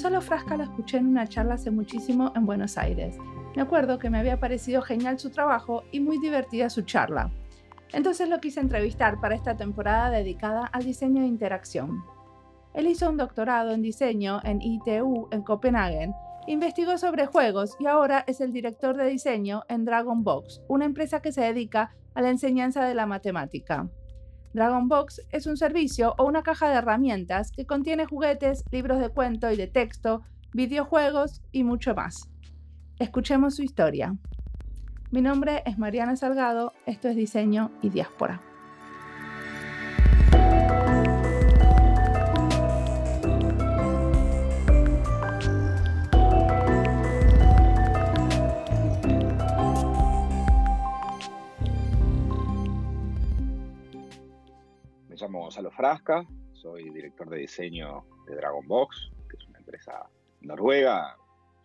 Gonzalo Frasca lo escuché en una charla hace muchísimo en Buenos Aires. Me acuerdo que me había parecido genial su trabajo y muy divertida su charla. Entonces lo quise entrevistar para esta temporada dedicada al diseño de interacción. Él hizo un doctorado en diseño en ITU en Copenhague, investigó sobre juegos y ahora es el director de diseño en Dragon Box, una empresa que se dedica a la enseñanza de la matemática. Dragon Box es un servicio o una caja de herramientas que contiene juguetes, libros de cuento y de texto, videojuegos y mucho más. Escuchemos su historia. Mi nombre es Mariana Salgado, esto es Diseño y Diáspora. Llamo Gonzalo Frasca, soy director de diseño de Dragon Box, que es una empresa noruega.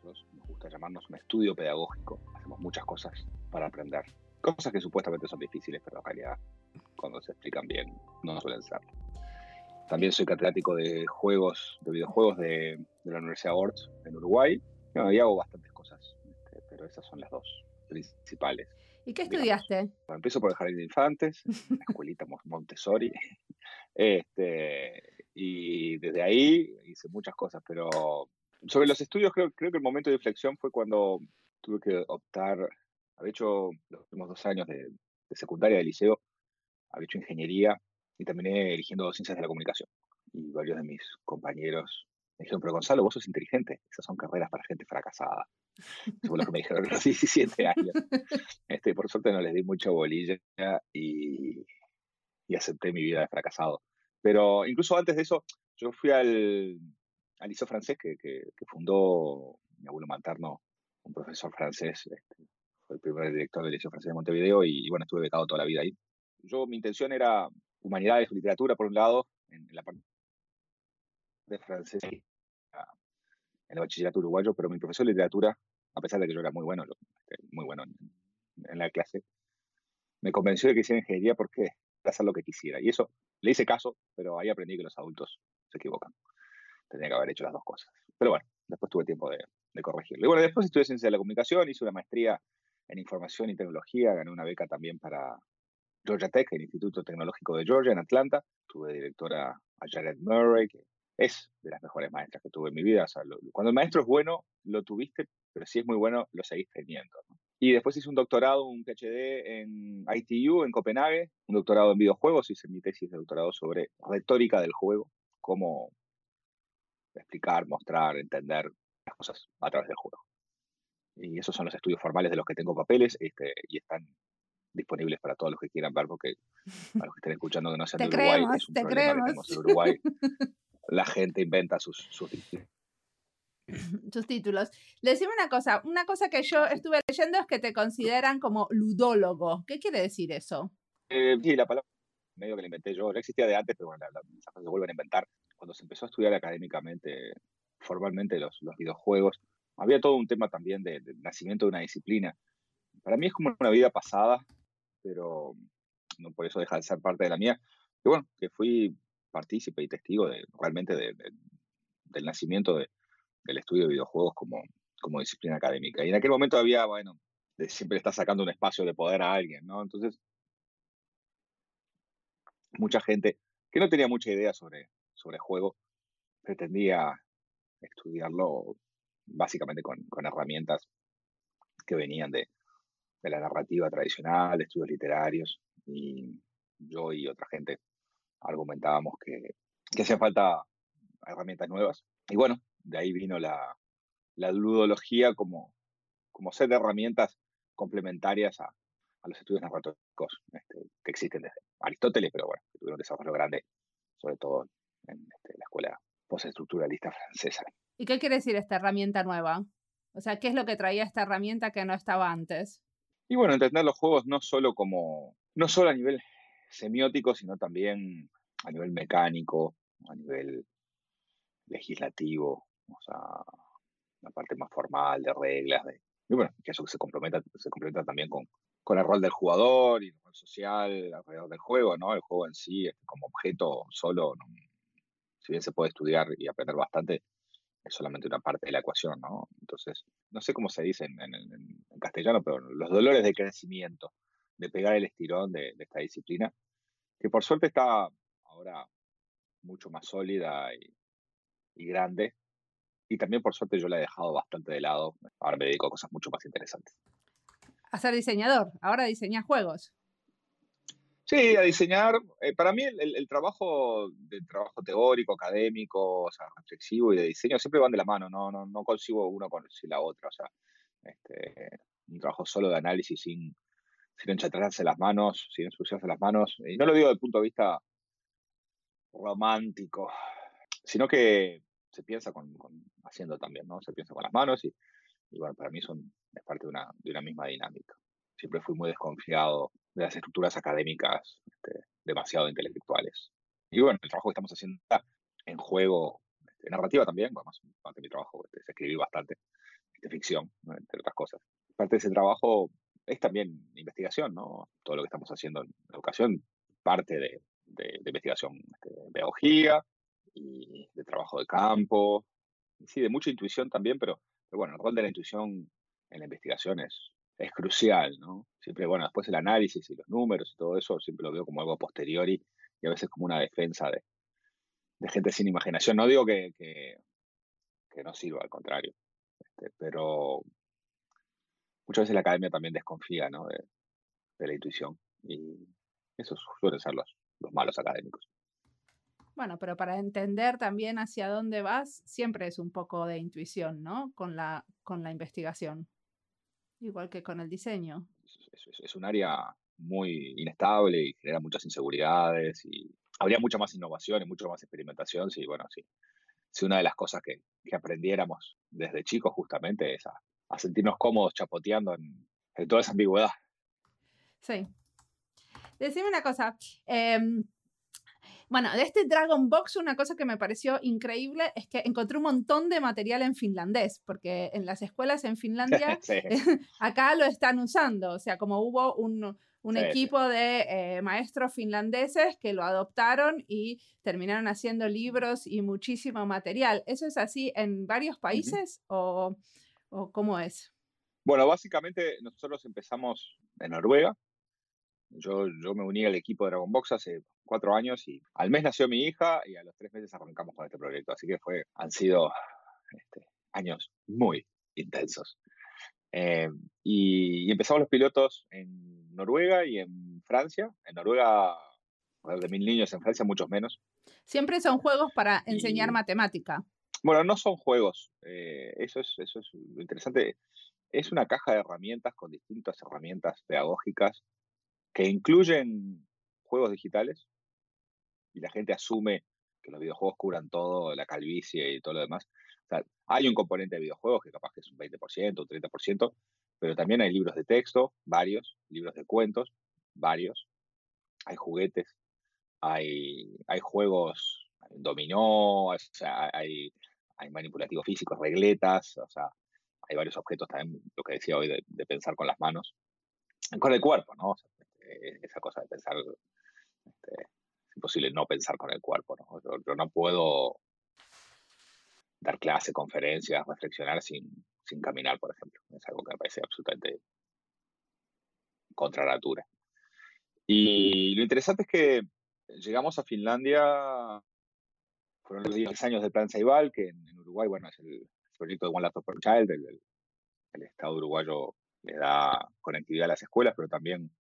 Nos gusta llamarnos un estudio pedagógico. Hacemos muchas cosas para aprender. Cosas que supuestamente son difíciles, pero en realidad cuando se explican bien no suelen ser. También soy catedrático de juegos, de videojuegos de, la Universidad Orts en Uruguay. y hago bastantes cosas, este, pero esas son las dos principales. ¿Y qué estudiaste? empiezo por el Jardín de Infantes, la escuelita Montessori. Este, y desde ahí hice muchas cosas, pero sobre los estudios creo, creo que el momento de inflexión fue cuando tuve que optar había hecho los últimos dos años de, secundaria de liceo, había hecho ingeniería y terminé eligiendo ciencias de la comunicación. Y varios de mis compañeros me dijeron, pero Gonzalo, vos sos inteligente, esas son carreras para gente fracasada. Eso fue lo que me dijeron a los 17 años. Este, por suerte no les di mucha bolilla y, y acepté mi vida de fracasado. Pero incluso antes de eso, yo fui al, al liceo francés que, que, fundó mi abuelo materno, un profesor francés este, fue el primer director del Liceo Francés de Montevideo y, bueno, estuve becado toda la vida ahí. Yo, mi intención era humanidades, literatura, por un lado, en, la parte de francés, en el bachillerato uruguayo, pero mi profesor de literatura, a pesar de que yo era muy bueno, este, muy bueno en, la clase, me convenció de que hiciera ingeniería porque hacer lo que quisiera. Y eso le hice caso, pero ahí aprendí que los adultos se equivocan. Tenía que haber hecho las dos cosas. Pero bueno, después tuve tiempo de, de corregirlo. Y bueno, después estudié ciencia de la comunicación, hice una maestría en información y tecnología, gané una beca también para Georgia Tech, el Instituto Tecnológico de Georgia en Atlanta. Tuve directora a Jared Murray, que es de las mejores maestras que tuve en mi vida. cuando el maestro es bueno, lo tuviste, pero si es muy bueno, lo seguís teniendo. Y después hice un doctorado, un PhD en ITU, en Copenhague, un doctorado en videojuegos, hice mi tesis de doctorado sobre retórica del juego, cómo explicar, mostrar, entender las cosas a través del juego. Y esos son los estudios formales de los que tengo papeles este, y están disponibles para todos los que quieran ver, porque para los que estén escuchando que no sean de Uruguay, es un te problema en Uruguay. La gente inventa sus, sus sus títulos. Decime una cosa, una cosa que yo estuve leyendo es que te consideran como ludólogo. ¿Qué quiere decir eso? Eh, sí, la palabra medio que la inventé yo, ya existía de antes, pero bueno, las cosas se vuelven a inventar. Cuando se empezó a estudiar académicamente, formalmente los, los videojuegos, había todo un tema también de, nacimiento de una disciplina. Para mí es como una vida pasada, pero no por eso deja de ser parte de la mía. Y bueno, que fui partícipe y testigo de, realmente del nacimiento del estudio de videojuegos como, como disciplina académica. Y en aquel momento había, bueno, siempre está sacando un espacio de poder a alguien, ¿no? Entonces, mucha gente que no tenía mucha idea sobre, sobre juego pretendía estudiarlo básicamente con, herramientas que venían de, la narrativa tradicional, de estudios literarios, y yo y otra gente argumentábamos que, que hacía falta herramientas nuevas. Y bueno, de ahí vino la, ludología como, como set de herramientas complementarias a, los estudios narrativos este, que existen desde Aristóteles, pero bueno, que tuvieron un desarrollo grande, sobre todo en este, la escuela postestructuralista francesa. ¿Y qué quiere decir esta herramienta nueva? O sea, ¿qué es lo que traía esta herramienta que no estaba antes? Y bueno, entender los juegos no solo como, no solo a nivel semiótico, sino también a nivel mecánico, a nivel legislativo, o sea, la parte más formal de reglas, de, y bueno, que eso se complementa, se complementa también con, con el rol del jugador y el rol social alrededor del juego, ¿no? El juego en sí como objeto solo, si bien se puede estudiar y aprender bastante, es solamente una parte de la ecuación, ¿no? Entonces, no sé cómo se dice en, castellano, pero los dolores de crecimiento, de pegar el estirón de, esta disciplina, que por suerte está ahora mucho más sólida y, grande, y también por suerte yo la he dejado bastante de lado, ahora me dedico a cosas mucho más interesantes. A ser diseñador, ahora diseñas juegos. Sí, a diseñar. Eh, para mí el, trabajo del trabajo teórico, académico, o sea, reflexivo y de diseño siempre van de la mano. No, no, no consigo uno con la otra. O sea, este, un trabajo solo de análisis sin, sin enchatrarse las manos, sin ensuciarse las manos. Y no lo digo desde el punto de vista romántico, sino que se piensa con, haciendo también, ¿no? Se piensa con las manos y, y bueno, para mí son es parte de una, de una misma dinámica. Siempre fui muy desconfiado de las estructuras académicas este, demasiado intelectuales. Y bueno, el trabajo que estamos haciendo en juego, este, narrativa también, bueno, más parte de mi trabajo este, es escribir bastante, este, ficción, entre otras cosas. Parte de ese trabajo es también investigación, ¿no? Todo lo que estamos haciendo en educación, parte de, de, investigación de pedagogía y de trabajo de campo, sí, de mucha intuición también, pero, pero bueno, el rol de la intuición en la investigación es, es crucial, ¿no? Siempre, bueno, después el análisis y los números y todo eso, siempre lo veo como algo posteriori y a veces como una defensa de, gente sin imaginación. No digo que, que, no sirva, al contrario, este, pero muchas veces la academia también desconfía, ¿no? De, la intuición y esos suelen ser los, los malos académicos. Bueno, pero para entender también hacia dónde vas, siempre es un poco de intuición, ¿no? Con la, con la investigación igual que con el diseño. Es, un área muy inestable y genera muchas inseguridades y habría mucha más innovación y mucha más experimentación si, bueno, sí, si una de las cosas que, aprendiéramos desde chicos justamente es a, sentirnos cómodos chapoteando en, toda esa ambigüedad. Sí. Decime una cosa, em, bueno, de este Dragon Box una cosa que me pareció increíble es que encontré un montón de material en finlandés, porque en las escuelas en Finlandia acá lo están usando, o sea, como hubo un, equipo de eh, maestros finlandeses que lo adoptaron y terminaron haciendo libros y muchísimo material. ¿Eso es así en varios países o, o cómo es? Bueno, básicamente nosotros empezamos en Noruega, yo, yo me uní al equipo de Dragon Box hace cuatro años y al mes nació mi hija y a los tres meses arrancamos con este proyecto. Así que fue, han sido este, años muy intensos. Eh, y, empezamos los pilotos en Noruega y en Francia. En Noruega, de mil niños, en Francia muchos menos. Siempre son juegos para enseñar matemática. Bueno, no son juegos. Eh, eso, es, eso es lo interesante. Es una caja de herramientas con distintas herramientas pedagógicas que incluyen juegos digitales y la gente asume que los videojuegos curan todo, la calvicie y todo lo demás. O sea, hay un componente de videojuegos que capaz que es un 20%, un 30%, pero también hay libros de texto, varios, libros de cuentos, varios, hay juguetes, hay, hay juegos dominó, o sea, hay, hay manipulativos físicos, regletas, o sea, hay varios objetos también, lo que decía hoy, de, pensar con las manos, con el cuerpo, ¿no? Esa cosa de pensar, este, es imposible no pensar con el cuerpo, ¿no? Yo, no puedo dar clase, conferencias, reflexionar sin, sin caminar, por ejemplo. Es algo que me parece absolutamente contra natura. Y lo interesante es que llegamos a Finlandia, fueron los 10 años del Plan Saibal, que en, Uruguay, bueno, es el, proyecto de One Laptop per Child, el, el Estado uruguayo le da conectividad a las escuelas, pero también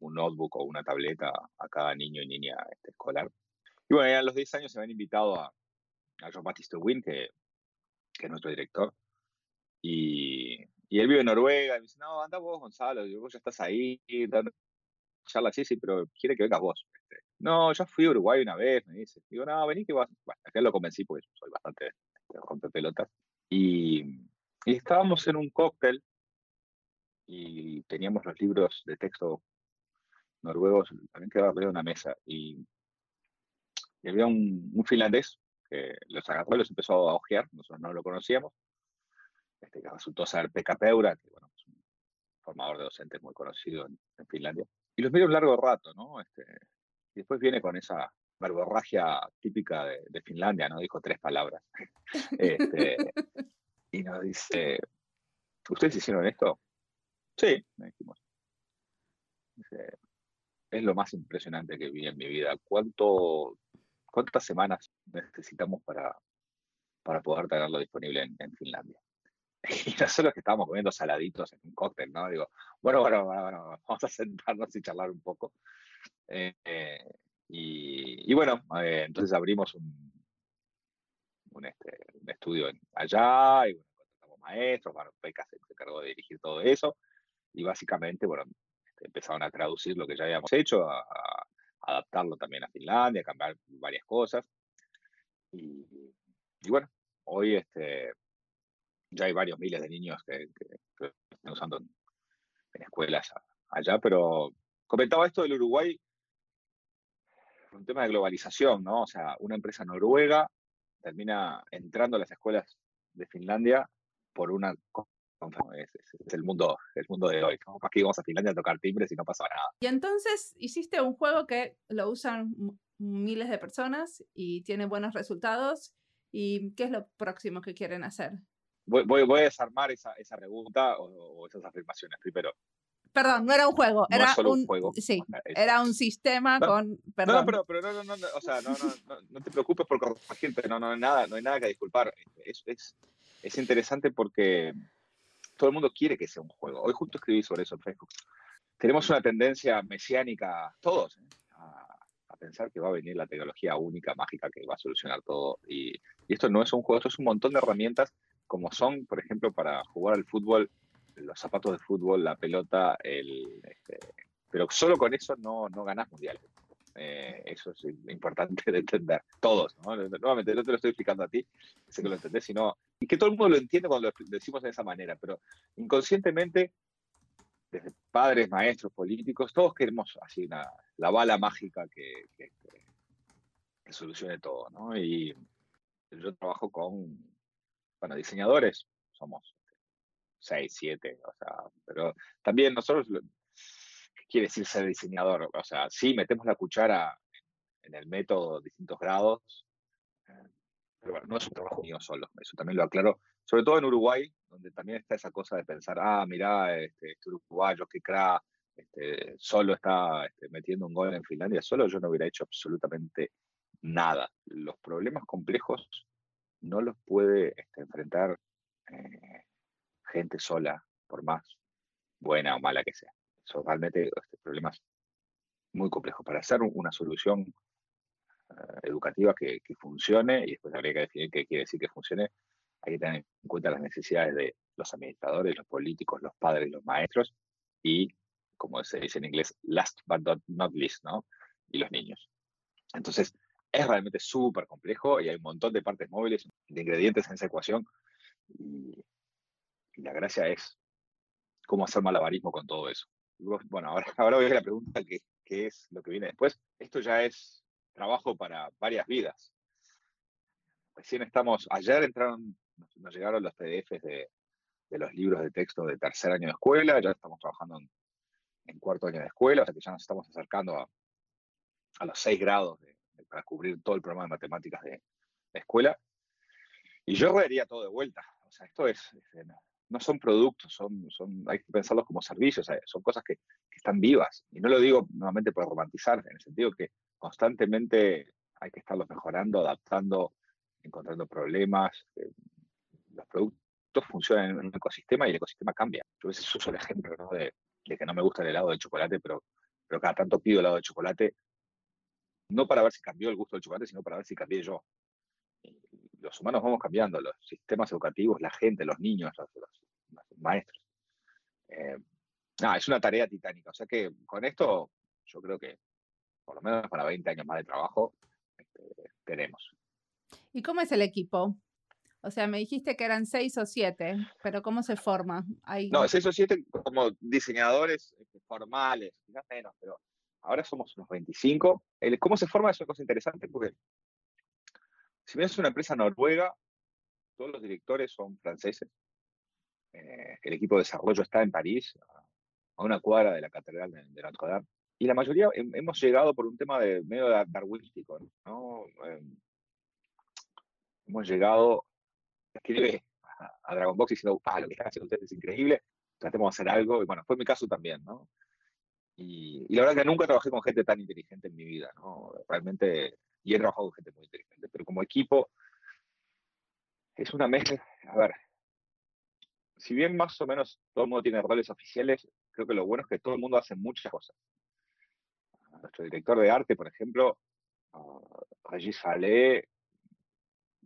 un notebook o una tableta a cada niño y niña este, escolar. Y bueno, a los 10 años se me han invitado a, a John Baptiste Wynn, que, que es nuestro director, y, y, él vive en Noruega, y me dice, no, anda vos, Gonzalo, vos ya estás ahí, dando charla, sí, sí, pero quiere que vengas vos. Este, no, ya fui a Uruguay una vez, me dice. Digo, no, vení que vas. Bueno, acá lo convencí porque soy bastante este, rompepelotas. Y, y estábamos en un cóctel y teníamos los libros de texto noruegos también quedaba arriba de una mesa y, había un, finlandés que los agarró y los empezó a ojear, nosotros no lo conocíamos, este, que resultó ser Pekka Peura, que bueno, es un formador de docentes muy conocido en, Finlandia. Y los miró un largo rato, ¿no? Este, y después viene con esa, verborragia típica de, Finlandia, ¿no? Dijo tres palabras. Este, y nos dice, ¿ustedes hicieron esto? Sí, me dijimos. Es lo más impresionante que vi en mi vida. ¿Cuánto, ¿Cuántas semanas necesitamos para, para poder tenerlo disponible en, Finlandia? Y nosotros que estábamos comiendo saladitos en un cóctel, ¿no? Digo, bueno, bueno, bueno, vamos a sentarnos y charlar un poco. Eh, y, bueno, eh, entonces abrimos un, un, este, un estudio allá y bueno, contratamos maestros, bueno, Peca se, encargó de dirigir todo eso y básicamente, bueno, empezaron a traducir lo que ya habíamos hecho, a, adaptarlo también a Finlandia, a cambiar varias cosas. Y, bueno, hoy este, ya hay varios miles de niños que, están usando en, escuelas allá, pero comentaba esto del Uruguay, un tema de globalización, ¿no? O sea, una empresa noruega termina entrando a las escuelas de Finlandia por una es, es, el mundo el mundo de hoy. Aquí vamos a Finlandia a tocar timbres y no pasa nada. Y entonces hiciste un juego que lo usan miles de personas y tiene buenos resultados. ¿Y qué es lo próximo que quieren hacer? Voy, voy, a desarmar esa, esa pregunta o, esas afirmaciones primero. Perdón, no era un juego, era un, juego. Sí, era un sistema con. Perdón. No, pero, pero no, no, no, o sea, no, no, no, te preocupes por corregir, no, no, nada, no hay nada que disculpar. Es, es, es interesante porque todo el mundo quiere que sea un juego. Hoy justo escribí sobre eso en Facebook. Tenemos una tendencia mesiánica, todos, ¿eh? a, pensar que va a venir la tecnología única, mágica, que va a solucionar todo. Y, esto no es un juego, esto es un montón de herramientas, como son, por ejemplo, para jugar al fútbol, los zapatos de fútbol, la pelota, el, este, pero solo con eso no, no ganás mundiales. Eh, eso es importante de entender, todos. ¿no? Nuevamente, no te lo estoy explicando a ti, sé que lo entendés, sino, y que todo el mundo lo entiende cuando lo decimos de esa manera, pero inconscientemente, desde padres, maestros, políticos, todos queremos así la bala mágica que, que, solucione todo. ¿no? Y yo trabajo con, bueno, diseñadores, somos seis, siete, o sea, pero también nosotros quiere decir ser diseñador. O sea, sí, metemos la cuchara en el método, distintos grados, eh, pero bueno, no es un trabajo mío solo, eso también lo aclaro, sobre todo en Uruguay, donde también está esa cosa de pensar, ah, mirá, este, este uruguayo, qué cra, este, solo está este, metiendo un gol en Finlandia, solo yo no hubiera hecho absolutamente nada. Los problemas complejos no los puede este, enfrentar eh, gente sola, por más buena o mala que sea son realmente este, problemas muy complejos. Para hacer una solución eh, educativa que, funcione, y después habría que definir qué quiere decir que funcione, hay que tener en cuenta las necesidades de los administradores, los políticos, los padres, los maestros y, como se dice en inglés, last but not least, ¿no? Y los niños. Entonces, es realmente súper complejo y hay un montón de partes móviles, de ingredientes en esa ecuación. y la gracia es cómo hacer malabarismo con todo eso. Bueno, ahora, ahora voy a la pregunta que, es lo que viene después. Esto ya es trabajo para varias vidas. Recién estamos, ayer entraron, nos, llegaron los PDFs de, los libros de texto de tercer año de escuela, ya estamos trabajando en, cuarto año de escuela, o sea que ya nos estamos acercando a, los seis grados para cubrir todo el programa de matemáticas de, escuela. Y yo vería todo de vuelta. O sea, esto es, no son productos, son, son, hay que pensarlos como servicios, son cosas que, están vivas. Y no lo digo nuevamente por romantizar, en el sentido que constantemente hay que estarlos mejorando, adaptando, encontrando problemas. Eh, los productos funcionan en un ecosistema y el ecosistema cambia. Yo a veces uso el ejemplo de, que no me gusta el helado de chocolate, pero, pero cada tanto pido helado de chocolate, no para ver si cambió el gusto del chocolate, sino para ver si cambié yo los humanos vamos cambiando, los sistemas educativos, la gente, los niños, los, maestros. Eh, es una tarea titánica. O sea que con esto yo creo que por lo menos para 20 años más de trabajo este, tenemos. ¿Y cómo es el equipo? O sea, me dijiste que eran seis o siete, pero ¿cómo se forma? No, seis o siete como diseñadores este, formales, quizás menos, pero ahora somos unos 25. El, ¿Cómo se forma es una cosa interesante porque si bien es una empresa noruega, todos los directores son franceses. Eh, el equipo de desarrollo está en París, a una cuadra de la Catedral de, Notre Dame. y la mayoría hemos llegado por un tema de medio darwinístico, ¿no? Em, hemos llegado, escribe a, Dragon Box diciendo, ah, lo que están haciendo ustedes es increíble, tratemos de hacer algo, y bueno, fue mi caso también, ¿no? Y, la verdad que nunca trabajé con gente tan inteligente en mi vida, ¿no? Realmente, y he trabajado con gente muy inteligente, pero como equipo, es una mezcla, a ver, si bien más o menos todo el mundo tiene roles oficiales, creo que lo bueno es que todo el mundo hace muchas cosas nuestro director de arte, por ejemplo, uh, Regis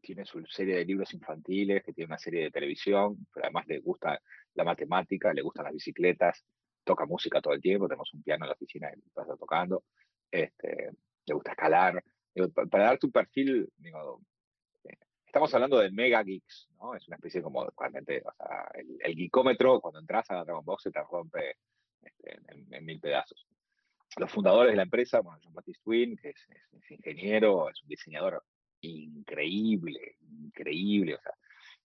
tiene su serie de libros infantiles, que tiene una serie de televisión, pero además le gusta la matemática, le gustan las bicicletas, toca música todo el tiempo, tenemos un piano en la oficina que pasa tocando, este, le gusta escalar. Para darte un perfil, eh, estamos hablando de mega geeks, ¿no? Es una especie como, realmente, o sea, el, el geekómetro, cuando entras a Dragon Box se te rompe este, en, mil pedazos los fundadores de la empresa, bueno, John Baptiste Twin, que es, ingeniero, es un diseñador increíble, increíble, o sea,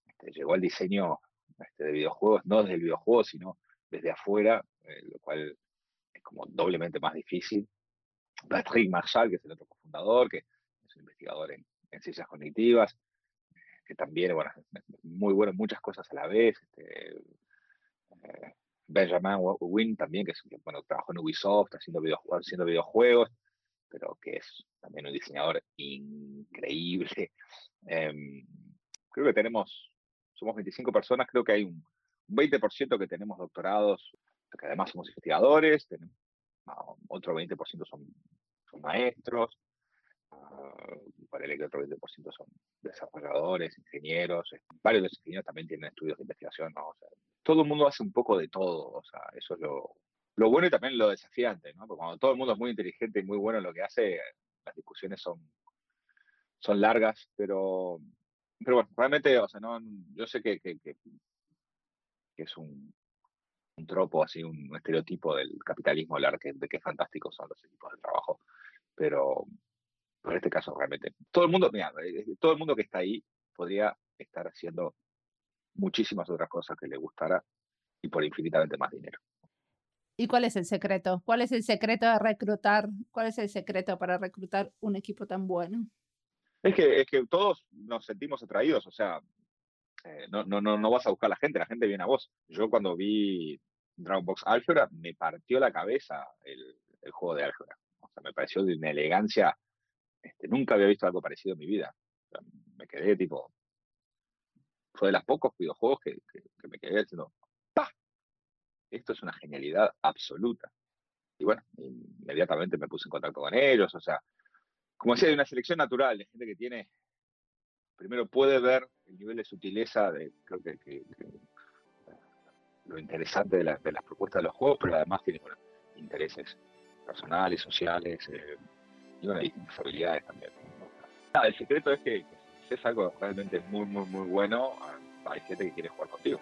este, llegó al diseño este, de videojuegos, no desde el videojuego, sino desde afuera, eh, lo cual es como doblemente más difícil. Patrick Marshall, que es el otro cofundador, que es un investigador en, ciencias cognitivas, que también, bueno, es muy bueno en muchas cosas a la vez. Este, eh, Benjamin Wynn también, que bueno, trabajó en Ubisoft haciendo haciendo videojuegos, pero que es también un diseñador increíble. Em, creo que tenemos, somos 25 personas, creo que hay un, 20% que tenemos doctorados, que además somos investigadores, tenemos, otro 20% son, son maestros, uh, para el otro 20% son desarrolladores, ingenieros, varios de los ingenieros también tienen estudios de investigación, todo el mundo hace un poco de todo, eso es lo, lo bueno y también lo desafiante, ¿no? Porque cuando todo el mundo es muy inteligente y muy bueno en lo que hace, las discusiones son, son largas, pero, bueno, realmente, o sea, no, yo sé que, que, que, es un, un, tropo, así, un, estereotipo del capitalismo hablar que, de qué fantásticos son los equipos de trabajo, pero, en este caso realmente, todo el mundo, mira, eh, todo el mundo que está ahí podría estar haciendo muchísimas otras cosas que le gustara y por infinitamente más dinero. ¿Y cuál es el secreto? ¿Cuál es el secreto de reclutar? ¿Cuál es el secreto para reclutar un equipo tan bueno? Es que, es que todos nos sentimos atraídos, o sea, eh, no, no, no, no vas a buscar a la gente, la gente viene a vos. Yo cuando vi Dragon Box Algebra me partió la cabeza el, el juego de Algebra. O sea, me pareció de una elegancia, este, nunca había visto algo parecido en mi vida. me quedé tipo, fue de los pocos videojuegos que, me quedé diciendo, ¡pah! Esto es una genialidad absoluta. Y bueno, inmediatamente me puse en contacto con ellos, o sea, como decía, hay una selección natural de gente que tiene, primero puede ver el nivel de sutileza, de, creo que, lo interesante de, las propuestas de los juegos, pero además tiene intereses personales, sociales, eh, y bueno, y habilidades también. el secreto es que es algo realmente muy, muy, muy bueno, hay gente que quiere jugar contigo.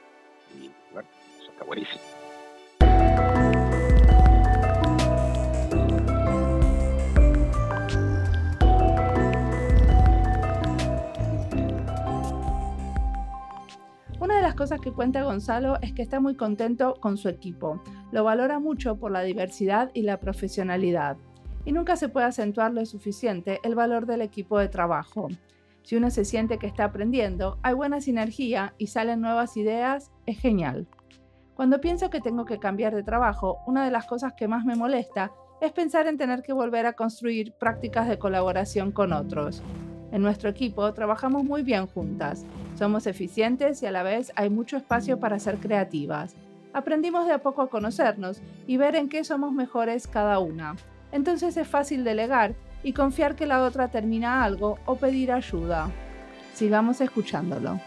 Y bueno, eso está buenísimo. Las cosas que cuenta Gonzalo es que está muy contento con su equipo. Lo valora mucho por la diversidad y la profesionalidad. Y nunca se puede acentuar lo suficiente el valor del equipo de trabajo. Si uno se siente que está aprendiendo, hay buena sinergia y salen nuevas ideas, es genial. Cuando pienso que tengo que cambiar de trabajo, una de las cosas que más me molesta es pensar en tener que volver a construir prácticas de colaboración con otros. En nuestro equipo trabajamos muy bien juntas, somos eficientes y a la vez hay mucho espacio para ser creativas. Aprendimos de a poco a conocernos y ver en qué somos mejores cada una. Entonces es fácil delegar y confiar que la otra termina algo o pedir ayuda. Sigamos escuchándolo.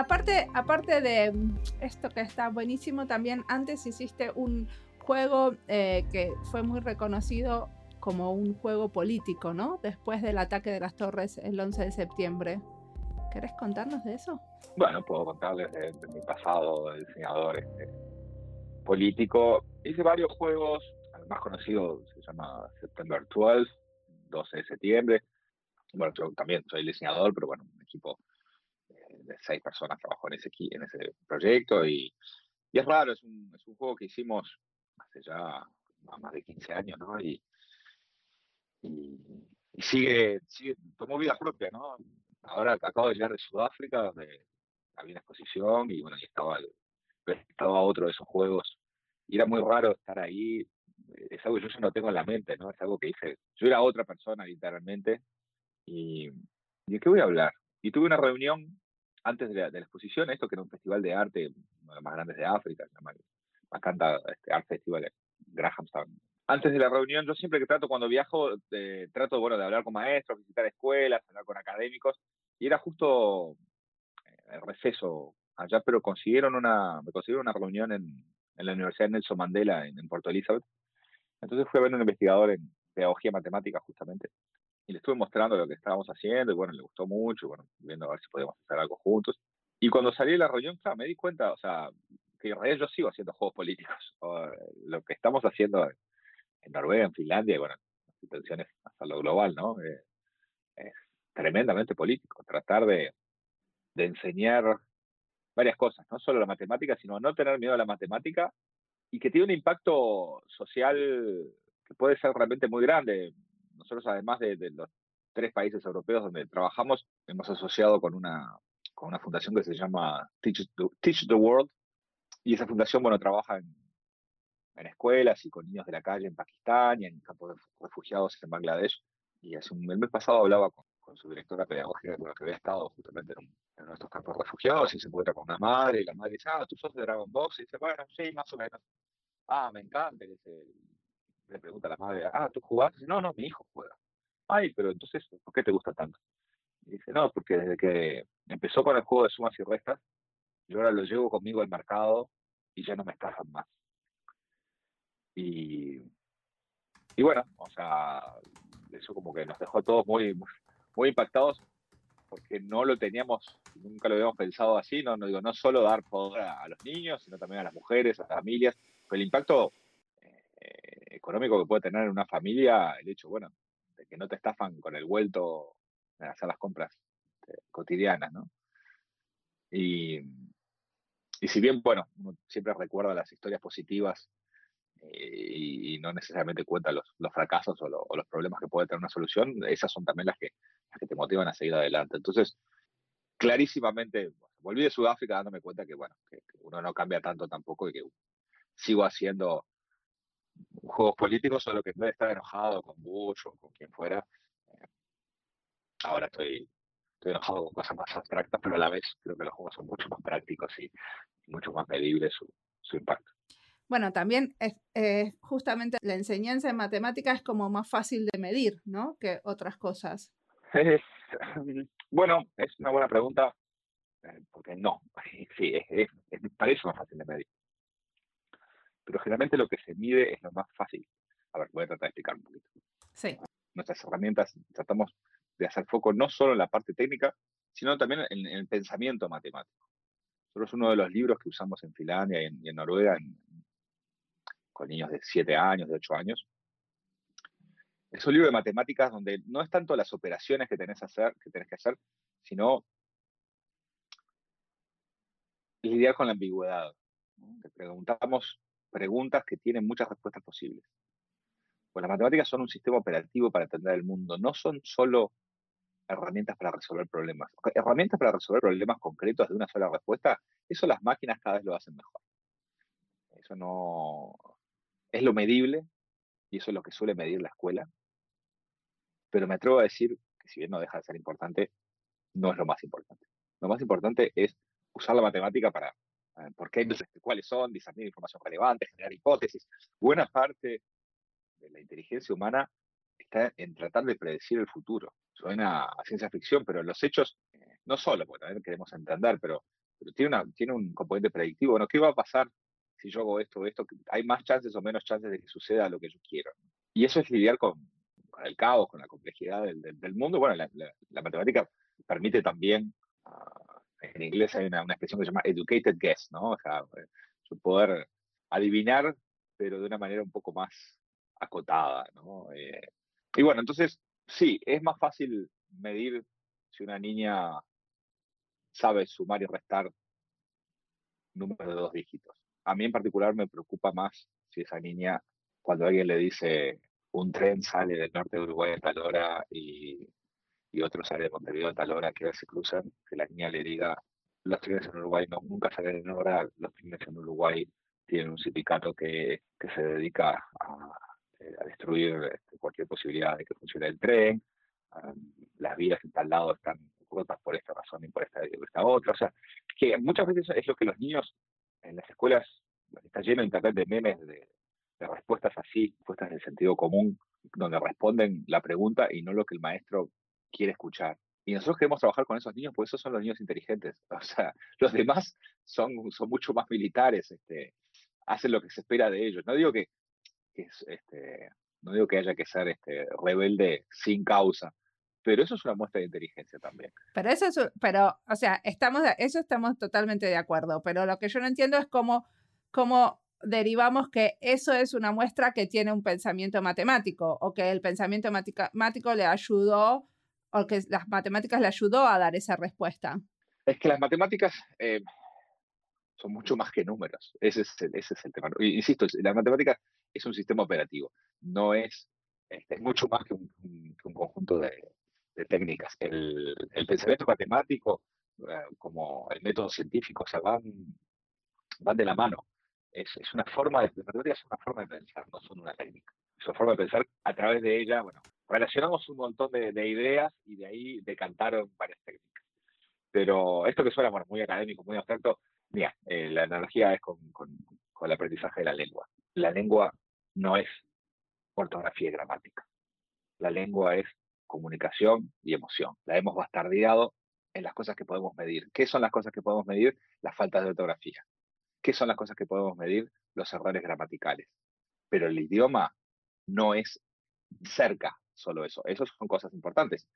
Aparte, aparte de esto que está buenísimo, también antes hiciste un juego eh, que fue muy reconocido como un juego político, ¿no? Después del ataque de las torres el 11 de septiembre. ¿Querés contarnos de eso? Bueno, puedo contarles de, mi pasado de diseñador este, político. Hice varios juegos, más conocido se llama September 12, 12 de septiembre. Bueno, yo también soy diseñador, pero bueno, un equipo seis personas trabajó en ese, en ese proyecto y, y es raro, es un, es un juego que hicimos hace ya más de 15 años, ¿no? Y, y, sigue, sigue, tomó vida propia, ¿no? Ahora acabo de llegar de Sudáfrica, donde había una exposición y bueno, y estaba, estaba otro de esos juegos. Y era muy raro estar ahí. Es algo que yo ya no tengo en la mente, ¿no? Es algo que hice. Yo era otra persona, literalmente. Y, ¿de qué voy a hablar? Y tuve una reunión antes de la, de la exposición, esto que era un festival de arte, uno de los más grandes de África, se llama Macanta este, Art Festival Grahamstown. Antes de la reunión, yo siempre que trato, cuando viajo, eh, trato bueno, de hablar con maestros, visitar escuelas, hablar con académicos, y era justo eh, el receso allá, pero consiguieron una, me consiguieron una reunión en, en la Universidad de Nelson Mandela en, Puerto Elizabeth. Entonces fui a ver un investigador en pedagogía matemática justamente y le estuve mostrando lo que estábamos haciendo y bueno, le gustó mucho, bueno, viendo a ver si podíamos hacer algo juntos. Y cuando salí de la reunión, claro, me di cuenta, o sea, que en realidad yo sigo haciendo juegos políticos. lo que estamos haciendo en Noruega, en Finlandia, y bueno, las intenciones hasta lo global, ¿no? Eh, es tremendamente político. Tratar de, de enseñar varias cosas, no solo la matemática, sino no tener miedo a la matemática y que tiene un impacto social que puede ser realmente muy grande. Nosotros, además de, de los tres países europeos donde trabajamos, hemos asociado con una, con una fundación que se llama Teach the, Teach the World, y esa fundación, bueno, trabaja en, en escuelas y con niños de la calle en Pakistán y en campos de refugiados en Bangladesh. Y hace un, el mes pasado hablaba con, su directora pedagógica con la que había estado justamente en, en nuestros campos de refugiados y se encuentra con una madre y la madre dice, ah, tú sos de Dragon Box y dice, bueno, sí, más o menos. Ah, me encanta. Dice, le pregunta a la madre, ah, ¿tú jugás? No, no, mi hijo juega. Ay, pero entonces, ¿por qué te gusta tanto? Y dice, no, porque desde que empezó con el juego de sumas y restas, yo ahora lo llevo conmigo al mercado y ya no me estafan más. Y, y bueno, o sea, eso como que nos dejó a todos muy, muy, impactados porque no lo teníamos, nunca lo habíamos pensado así, no, no digo, no solo dar poder a, los niños, sino también a las mujeres, a las familias, pero el impacto eh, económico que puede tener en una familia, el hecho, bueno, de que no te estafan con el vuelto de hacer las compras este, cotidianas, ¿no? Y, y si bien, bueno, uno siempre recuerda las historias positivas eh, y, no necesariamente cuenta los, los fracasos o, los problemas que puede tener una solución, esas son también las que, las que te motivan a seguir adelante. Entonces, clarísimamente, volví de Sudáfrica dándome cuenta que, bueno, que, uno no cambia tanto tampoco y que sigo haciendo juegos políticos, solo que en vez de estar enojado con Bush o con quien fuera, eh, ahora estoy estoy enojado con cosas más abstractas, pero a la vez creo que los juegos son mucho más prácticos y, mucho más medibles su, su impacto. Bueno, también es, justamente la enseñanza de matemáticas es como más fácil de medir, ¿no? Que otras cosas. bueno, es una buena pregunta, eh, porque no, sí, es, parece más fácil de medir. Pero generalmente lo que se mide es lo más fácil. A ver, voy a tratar de explicar un poquito. Sí. Nuestras herramientas tratamos de hacer foco no solo en la parte técnica, sino también en, el pensamiento matemático. Solo es uno de los libros que usamos en Finlandia y en, Noruega con niños de 7 años, de 8 años. Es un libro de matemáticas donde no es tanto las operaciones que tenés, hacer, que, tenés que hacer, sino lidiar con la ambigüedad. Te preguntamos preguntas que tienen muchas respuestas posibles. Pues las matemáticas son un sistema operativo para entender el mundo, no son solo herramientas para resolver problemas. Herramientas para resolver problemas concretos de una sola respuesta, eso las máquinas cada vez lo hacen mejor. Eso no es lo medible y eso es lo que suele medir la escuela. Pero me atrevo a decir que si bien no deja de ser importante, no es lo más importante. Lo más importante es usar la matemática para, ¿por qué? ¿Cuáles son? Discernir información relevante, generar hipótesis. Buena parte de la inteligencia humana está en tratar de predecir el futuro suena a ciencia ficción, pero los hechos, eh, no solo, porque también queremos entender, pero, tiene, un componente predictivo. Bueno, ¿qué va a pasar si yo hago esto o esto? ¿Hay más chances o menos chances de que suceda lo que yo quiero? Y eso es lidiar con, el caos, con la complejidad del, mundo. Bueno, la, matemática permite también, uh, en inglés hay una, expresión que se llama educated guess, ¿no? O sea, poder adivinar, pero de una manera un poco más acotada, ¿no? Eh, y bueno, entonces, sí, es más fácil medir si una niña sabe sumar y restar números de dos dígitos. A mí en particular me preocupa más si esa niña, cuando alguien le dice un tren sale del norte de Uruguay a tal hora y, y otro sale de Montevideo a tal hora, que se cruzan, que la niña le diga, los trenes en Uruguay no, nunca salen en hora, los trenes en Uruguay tienen un sindicato que, que se dedica a, destruir este, cualquier posibilidad de que funcione el tren, las vías en tal lado están rotas por esta razón y por esta, otra. O sea, que muchas veces es lo que los niños en las escuelas, está lleno de internet de memes, de, respuestas así, respuestas del sentido común, donde responden la pregunta y no lo que el maestro quiere escuchar. Y nosotros queremos trabajar con esos niños, porque esos son los niños inteligentes. O sea, los demás son, son mucho más militares, este, hacen lo que se espera de ellos. No digo que, que este, no digo que haya que ser este, rebelde sin causa, pero eso es una muestra de inteligencia también. Pero eso es, pero, o sea, estamos, eso estamos totalmente de acuerdo, pero lo que yo no entiendo es cómo, cómo derivamos que eso es una muestra que tiene un pensamiento matemático o que el pensamiento matemático le ayudó o que las matemáticas le ayudó a dar esa respuesta. Es que las matemáticas eh, son mucho más que números. Ese es el, ese es el tema. Insisto, la matemática es un sistema operativo, no es, este, es mucho más que un conjunto de, de técnicas. El, el, pensamiento matemático, eh, como el método científico, o sea, van, van de la mano. Es, es una forma de es una forma de pensar, no son una técnica. Es una forma de pensar a través de ella, bueno, relacionamos un montón de, de ideas y de ahí decantaron varias técnicas. Pero esto que suena muy académico, muy abstracto, mira, eh, la analogía es con, con, con el aprendizaje de la lengua. La lengua no es ortografía y gramática. La lengua es comunicación y emoción. La hemos bastardeado en las cosas que podemos medir. ¿Qué son las cosas que podemos medir? Las faltas de ortografía. ¿Qué son las cosas que podemos medir? Los errores gramaticales. Pero el idioma no es cerca solo eso. Esas son cosas importantes.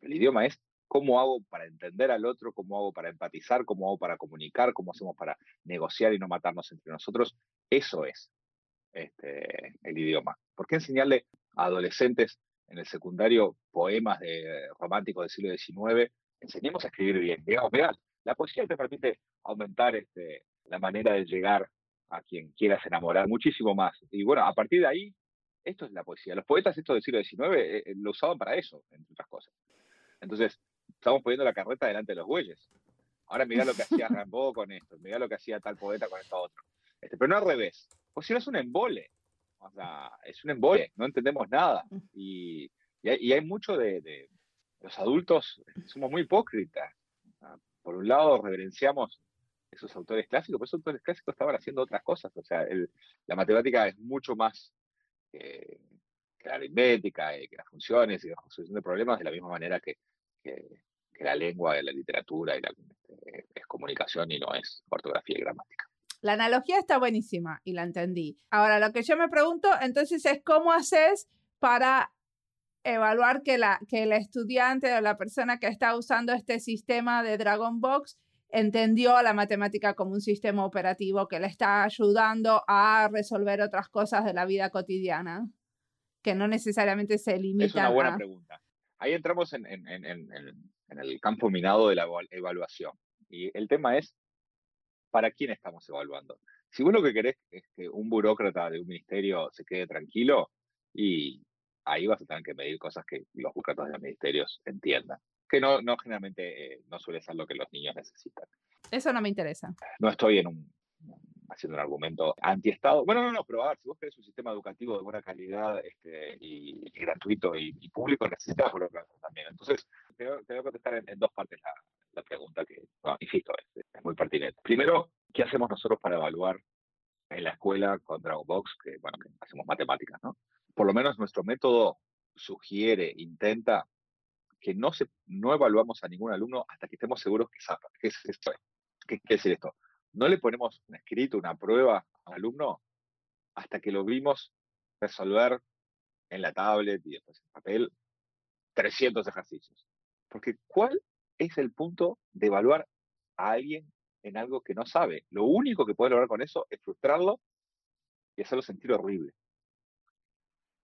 El idioma es cómo hago para entender al otro, cómo hago para empatizar, cómo hago para comunicar, cómo hacemos para negociar y no matarnos entre nosotros. Eso es este, el idioma. ¿Por qué enseñarle a adolescentes en el secundario poemas de, románticos del siglo XIX, enseñemos a escribir bien. Digamos, la poesía te permite aumentar este, la manera de llegar a quien quieras enamorar muchísimo más. Y bueno, a partir de ahí, esto es la poesía. Los poetas estos del siglo XIX eh, eh, lo usaban para eso, entre otras cosas. Entonces, estamos poniendo la carreta delante de los bueyes. Ahora mirá lo que hacía Rambo con esto, mirá lo que hacía tal poeta con esto otro. Este, pero no al revés. Pues si no es un embole. O sea, es un embole, no entendemos nada. Y, y, hay, mucho de, Los adultos somos muy hipócritas. Por un lado, reverenciamos esos autores clásicos, pero esos autores clásicos estaban haciendo otras cosas. O sea, la matemática es mucho más que la aritmética, y que las funciones y la resolución de problemas, de la misma manera que, que, la lengua, y la literatura y la, este, es comunicación y no es ortografía y gramática. La analogía está buenísima y la entendí. Ahora, lo que yo me pregunto entonces es cómo haces para evaluar que, la, que el estudiante o la persona que está usando este sistema de Dragon Box entendió la matemática como un sistema operativo que le está ayudando a resolver otras cosas de la vida cotidiana, que no necesariamente se limitan. Es una buena pregunta. Ahí entramos en, en, en, en el campo minado de la evaluación. Y el tema es ¿para quién estamos evaluando? Si vos lo que querés es que un burócrata de un ministerio se quede tranquilo, y ahí vas a tener que medir cosas que los burócratas de los ministerios entiendan, que no, no generalmente eh, no suele ser lo que los niños necesitan. Eso no me interesa. No estoy en un, haciendo un argumento anti-Estado. Bueno, no, no, pero a ver, si vos querés un sistema educativo de buena calidad este, y, gratuito y, público, necesitas burócratas también. Entonces, te voy, a contestar en, dos partes la, la pregunta que, insisto, es, muy pertinente. Primero, ¿qué hacemos nosotros para evaluar en la escuela con Box, que, bueno, que hacemos matemáticas, ¿no? Por lo menos nuestro método sugiere, intenta que no, evaluamos a ningún alumno hasta que estemos seguros que sabe qué es esto. ¿Qué, qué es esto? No le ponemos un escrito, una prueba al alumno hasta que lo vimos resolver en la tablet y después en papel 300 ejercicios. Porque ¿cuál es el punto de evaluar a alguien en algo que no sabe. Lo único que puede lograr con eso es frustrarlo y hacerlo sentir horrible.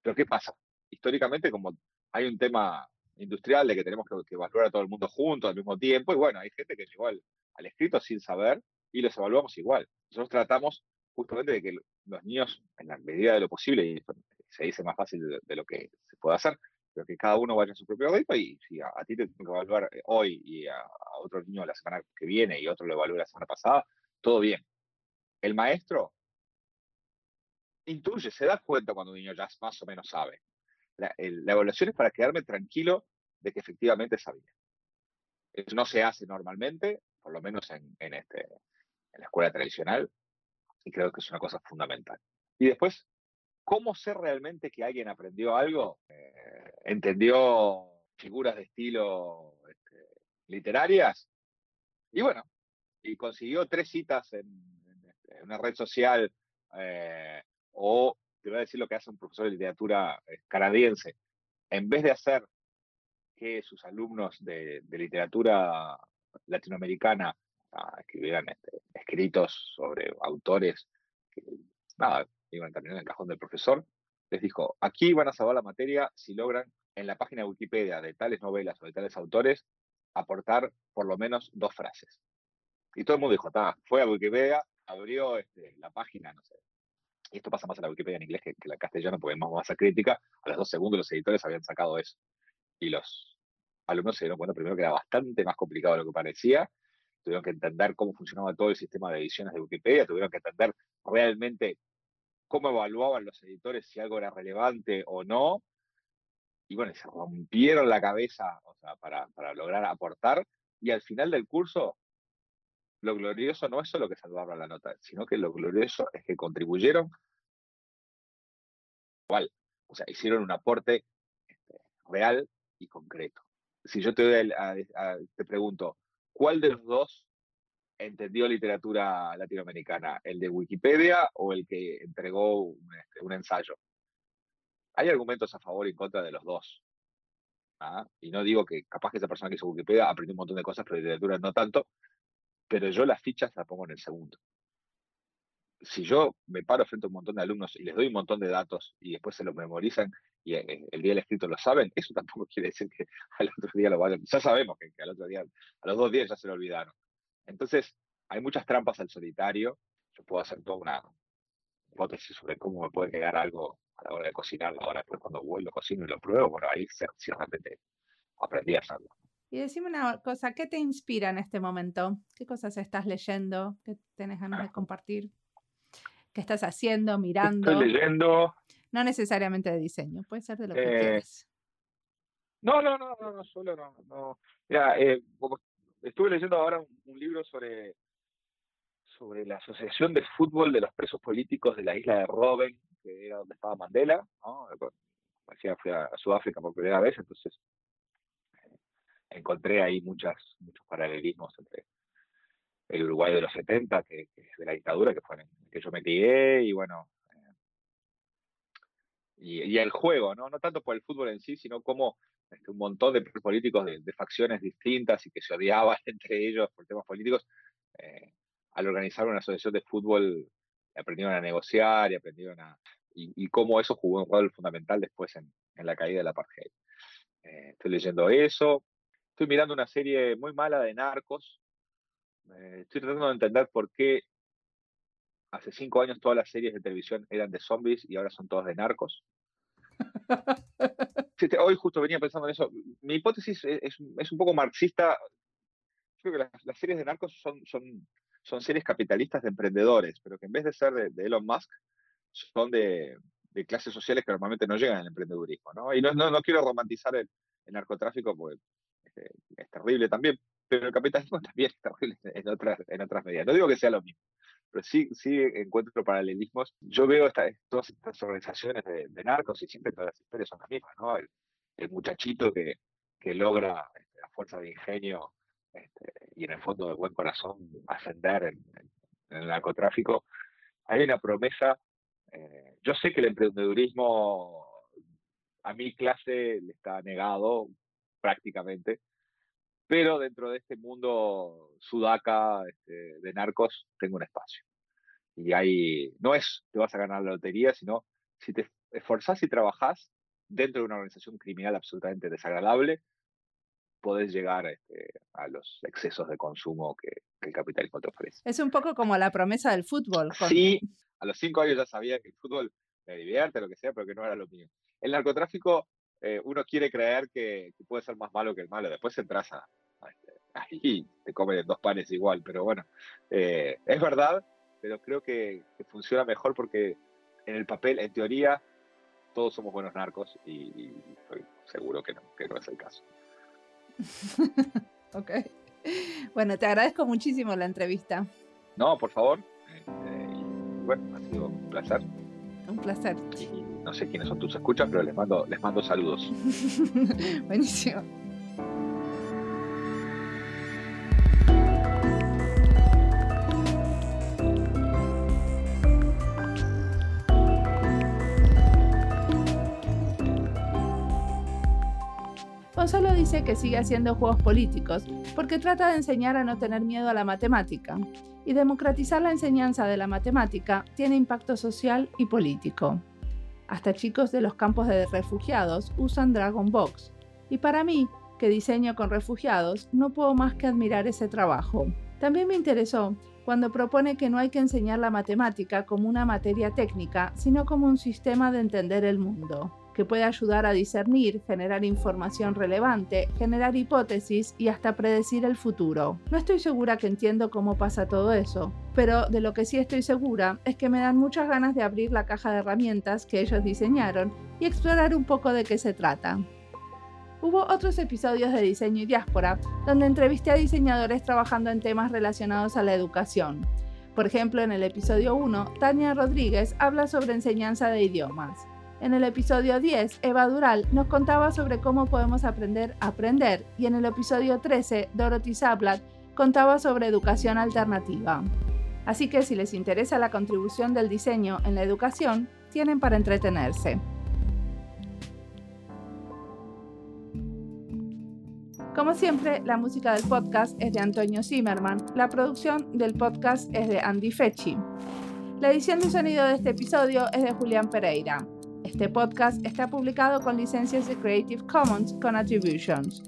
Pero ¿qué pasa? Históricamente, como hay un tema industrial de que tenemos que, evaluar a todo el mundo junto al mismo tiempo, y bueno, hay gente que llegó al, escrito sin saber y los evaluamos igual. Nosotros tratamos justamente de que los niños, en la medida de lo posible, y se dice más fácil de, lo que se puede hacer, pero que cada uno vaya a su propio ritmo y si a, ti te tengo que evaluar eh, hoy y a, otro niño la semana que viene y otro lo evalúe la semana pasada, todo bien. El maestro intuye, se da cuenta cuando un niño ya más o menos sabe. La, evaluación es para quedarme tranquilo de que efectivamente sabía. Eso no se hace normalmente, por lo menos en, este, en la escuela tradicional, y creo que es una cosa fundamental. Y después, ¿cómo sé realmente que alguien aprendió algo? Eh, ¿Entendió figuras de estilo este, literarias? Y bueno, y consiguió tres citas en, este, una red social eh, o te voy a decir lo que hace un profesor de literatura eh, canadiense. En vez de hacer que sus alumnos de, literatura latinoamericana ah, escribieran este, escritos sobre autores que, nada, iban también en el cajón del profesor, les dijo, aquí van a salvar la materia si logran en la página de Wikipedia de tales novelas o de tales autores aportar por lo menos dos frases. Y todo el mundo dijo, fue a Wikipedia, abrió este, la página, no sé, y esto pasa más en la Wikipedia en inglés que, en la castellana, porque es más masa crítica, a los dos segundos los editores habían sacado eso. Y los alumnos se dieron cuenta primero que era bastante más complicado de lo que parecía, tuvieron que entender cómo funcionaba todo el sistema de ediciones de Wikipedia, tuvieron que entender realmente cómo evaluaban los editores si algo era relevante o no, y bueno, se rompieron la cabeza para, para lograr aportar, y al final del curso lo glorioso no es solo que salvaron la nota, sino que lo glorioso es que contribuyeron, igual, o sea, hicieron un aporte este, real y concreto. Si yo te, te pregunto, ¿cuál de los dos entendió literatura latinoamericana? ¿El de Wikipedia o el que entregó un, este, ensayo? Hay argumentos a favor y en contra de los dos. ¿ah? Y no digo que capaz que esa persona que hizo Wikipedia aprendió un montón de cosas, pero literatura no tanto, pero yo las fichas las pongo en el segundo. Si yo me paro frente a un montón de alumnos y les doy un montón de datos y después se los memorizan y el día del escrito lo saben, eso tampoco quiere decir que al otro día lo vayan. Ya sabemos que, al otro día, a los dos días ya se lo olvidaron. Entonces, hay muchas trampas al solitario. Yo puedo hacer toda una hipótesis sobre cómo me puede quedar algo a la hora de cocinar. Ahora, después, cuando vuelvo, cocino y lo pruebo, bueno, ahí ciertamente aprendí a hacerlo. Y decime una cosa, ¿qué te inspira en este momento? ¿Qué cosas estás leyendo? ¿Qué tenés ganas de compartir? ¿Qué estás haciendo, mirando? Estoy leyendo. No necesariamente de diseño, puede ser de lo que eh, quieras. No, no, no, no, no, solo no. no. Mira, eh, estuve leyendo ahora un, libro sobre, sobre la Asociación de Fútbol de los Presos Políticos de la isla de Robben, que era donde estaba Mandela. ¿no? Decía, fui a Sudáfrica por primera vez, entonces encontré ahí muchas, muchos paralelismos entre el Uruguay de los 70, que, es de la dictadura, que fue en el que yo me crié, y bueno, eh, y, el juego, ¿no? No tanto por el fútbol en sí, sino como este, un montón de políticos de, facciones distintas y que se odiaban entre ellos por temas políticos, eh, al organizar una asociación de fútbol aprendieron a negociar y aprendieron a... Y, cómo eso jugó un rol fundamental después en, la caída de la apartheid. Eh, estoy leyendo eso, Estoy mirando una serie muy mala de narcos. Eh, estoy tratando de entender por qué hace cinco años todas las series de televisión eran de zombies y ahora son todas de narcos. Hoy justo venía pensando en eso. Mi hipótesis es, un poco marxista. Creo que las, series de narcos son, son, son series capitalistas de emprendedores, pero que en vez de ser de, Elon Musk, son de, clases sociales que normalmente no llegan al emprendedurismo. ¿no? Y no, no, quiero romantizar el, el narcotráfico porque es terrible también, pero el capitalismo también es terrible en otras, en otras medidas. No digo que sea lo mismo, pero sí, sí encuentro paralelismos. Yo veo todas estas organizaciones de, narcos y siempre todas las historias son las mismas, ¿no? El, muchachito que, que logra este, a fuerza de ingenio este, y en el fondo de buen corazón ascender en, el narcotráfico. Hay una promesa. Eh, yo sé que el emprendedurismo a mi clase le está negado prácticamente. Pero dentro de este mundo sudaca este, de narcos tengo un espacio. Y ahí no es te vas a ganar la lotería, sino si te esforzás y trabajás dentro de una organización criminal absolutamente desagradable, podés llegar este, a los excesos de consumo que, el capitalismo te ofrece. Es un poco como la promesa del fútbol. Sí, a los cinco años ya sabía que el fútbol me divierte, lo que sea, pero que no era lo mío. El narcotráfico, eh, uno quiere creer que, puede ser más malo que el malo, después entras a, este, ahí te comen dos panes igual, pero bueno, eh, es verdad, pero creo que, funciona mejor porque en el papel, en teoría, todos somos buenos narcos y, estoy seguro que no, que no es el caso. ok. Bueno, te agradezco muchísimo la entrevista. No, por favor. Este, bueno, ha sido un placer. Un placer. No sé quiénes son tus escuchas, pero les mando, les mando saludos. Buenísimo. Gonzalo dice que sigue haciendo juegos políticos porque trata de enseñar a no tener miedo a la matemática, y democratizar la enseñanza de la matemática tiene impacto social y político. Hasta chicos de los campos de refugiados usan Dragon Box, y para mí, que diseño con refugiados, no puedo más que admirar ese trabajo. También me interesó cuando propone que no hay que enseñar la matemática como una materia técnica, sino como un sistema de entender el mundo que puede ayudar a discernir, generar información relevante, generar hipótesis y hasta predecir el futuro. No estoy segura que entiendo cómo pasa todo eso, pero de lo que sí estoy segura es que me dan muchas ganas de abrir la caja de herramientas que ellos diseñaron y explorar un poco de qué se trata. Hubo otros episodios de Diseño y Diáspora donde entrevisté a diseñadores trabajando en temas relacionados a la educación. Por ejemplo, en el episodio 1, Tania Rodríguez habla sobre enseñanza de idiomas. En el episodio 10, Eva Dural nos contaba sobre cómo podemos aprender a aprender y en el episodio 13, Dorothy Sablat contaba sobre educación alternativa. Así que si les interesa la contribución del diseño en la educación, tienen para entretenerse. Como siempre, la música del podcast es de Antonio Zimmerman, la producción del podcast es de Andy Fechi. La edición de sonido de este episodio es de Julián Pereira. Este podcast está publicado con licencias de Creative Commons con Attributions.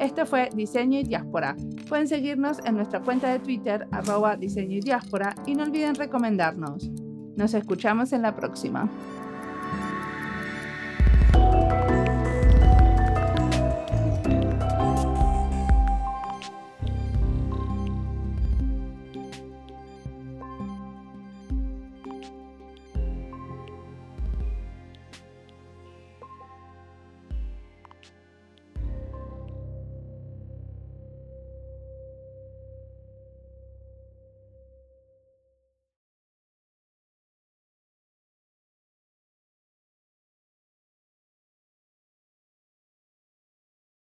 Esto fue Diseño y Diáspora. Pueden seguirnos en nuestra cuenta de Twitter, arroba diseño y diáspora, y no olviden recomendarnos. Nos escuchamos en la próxima.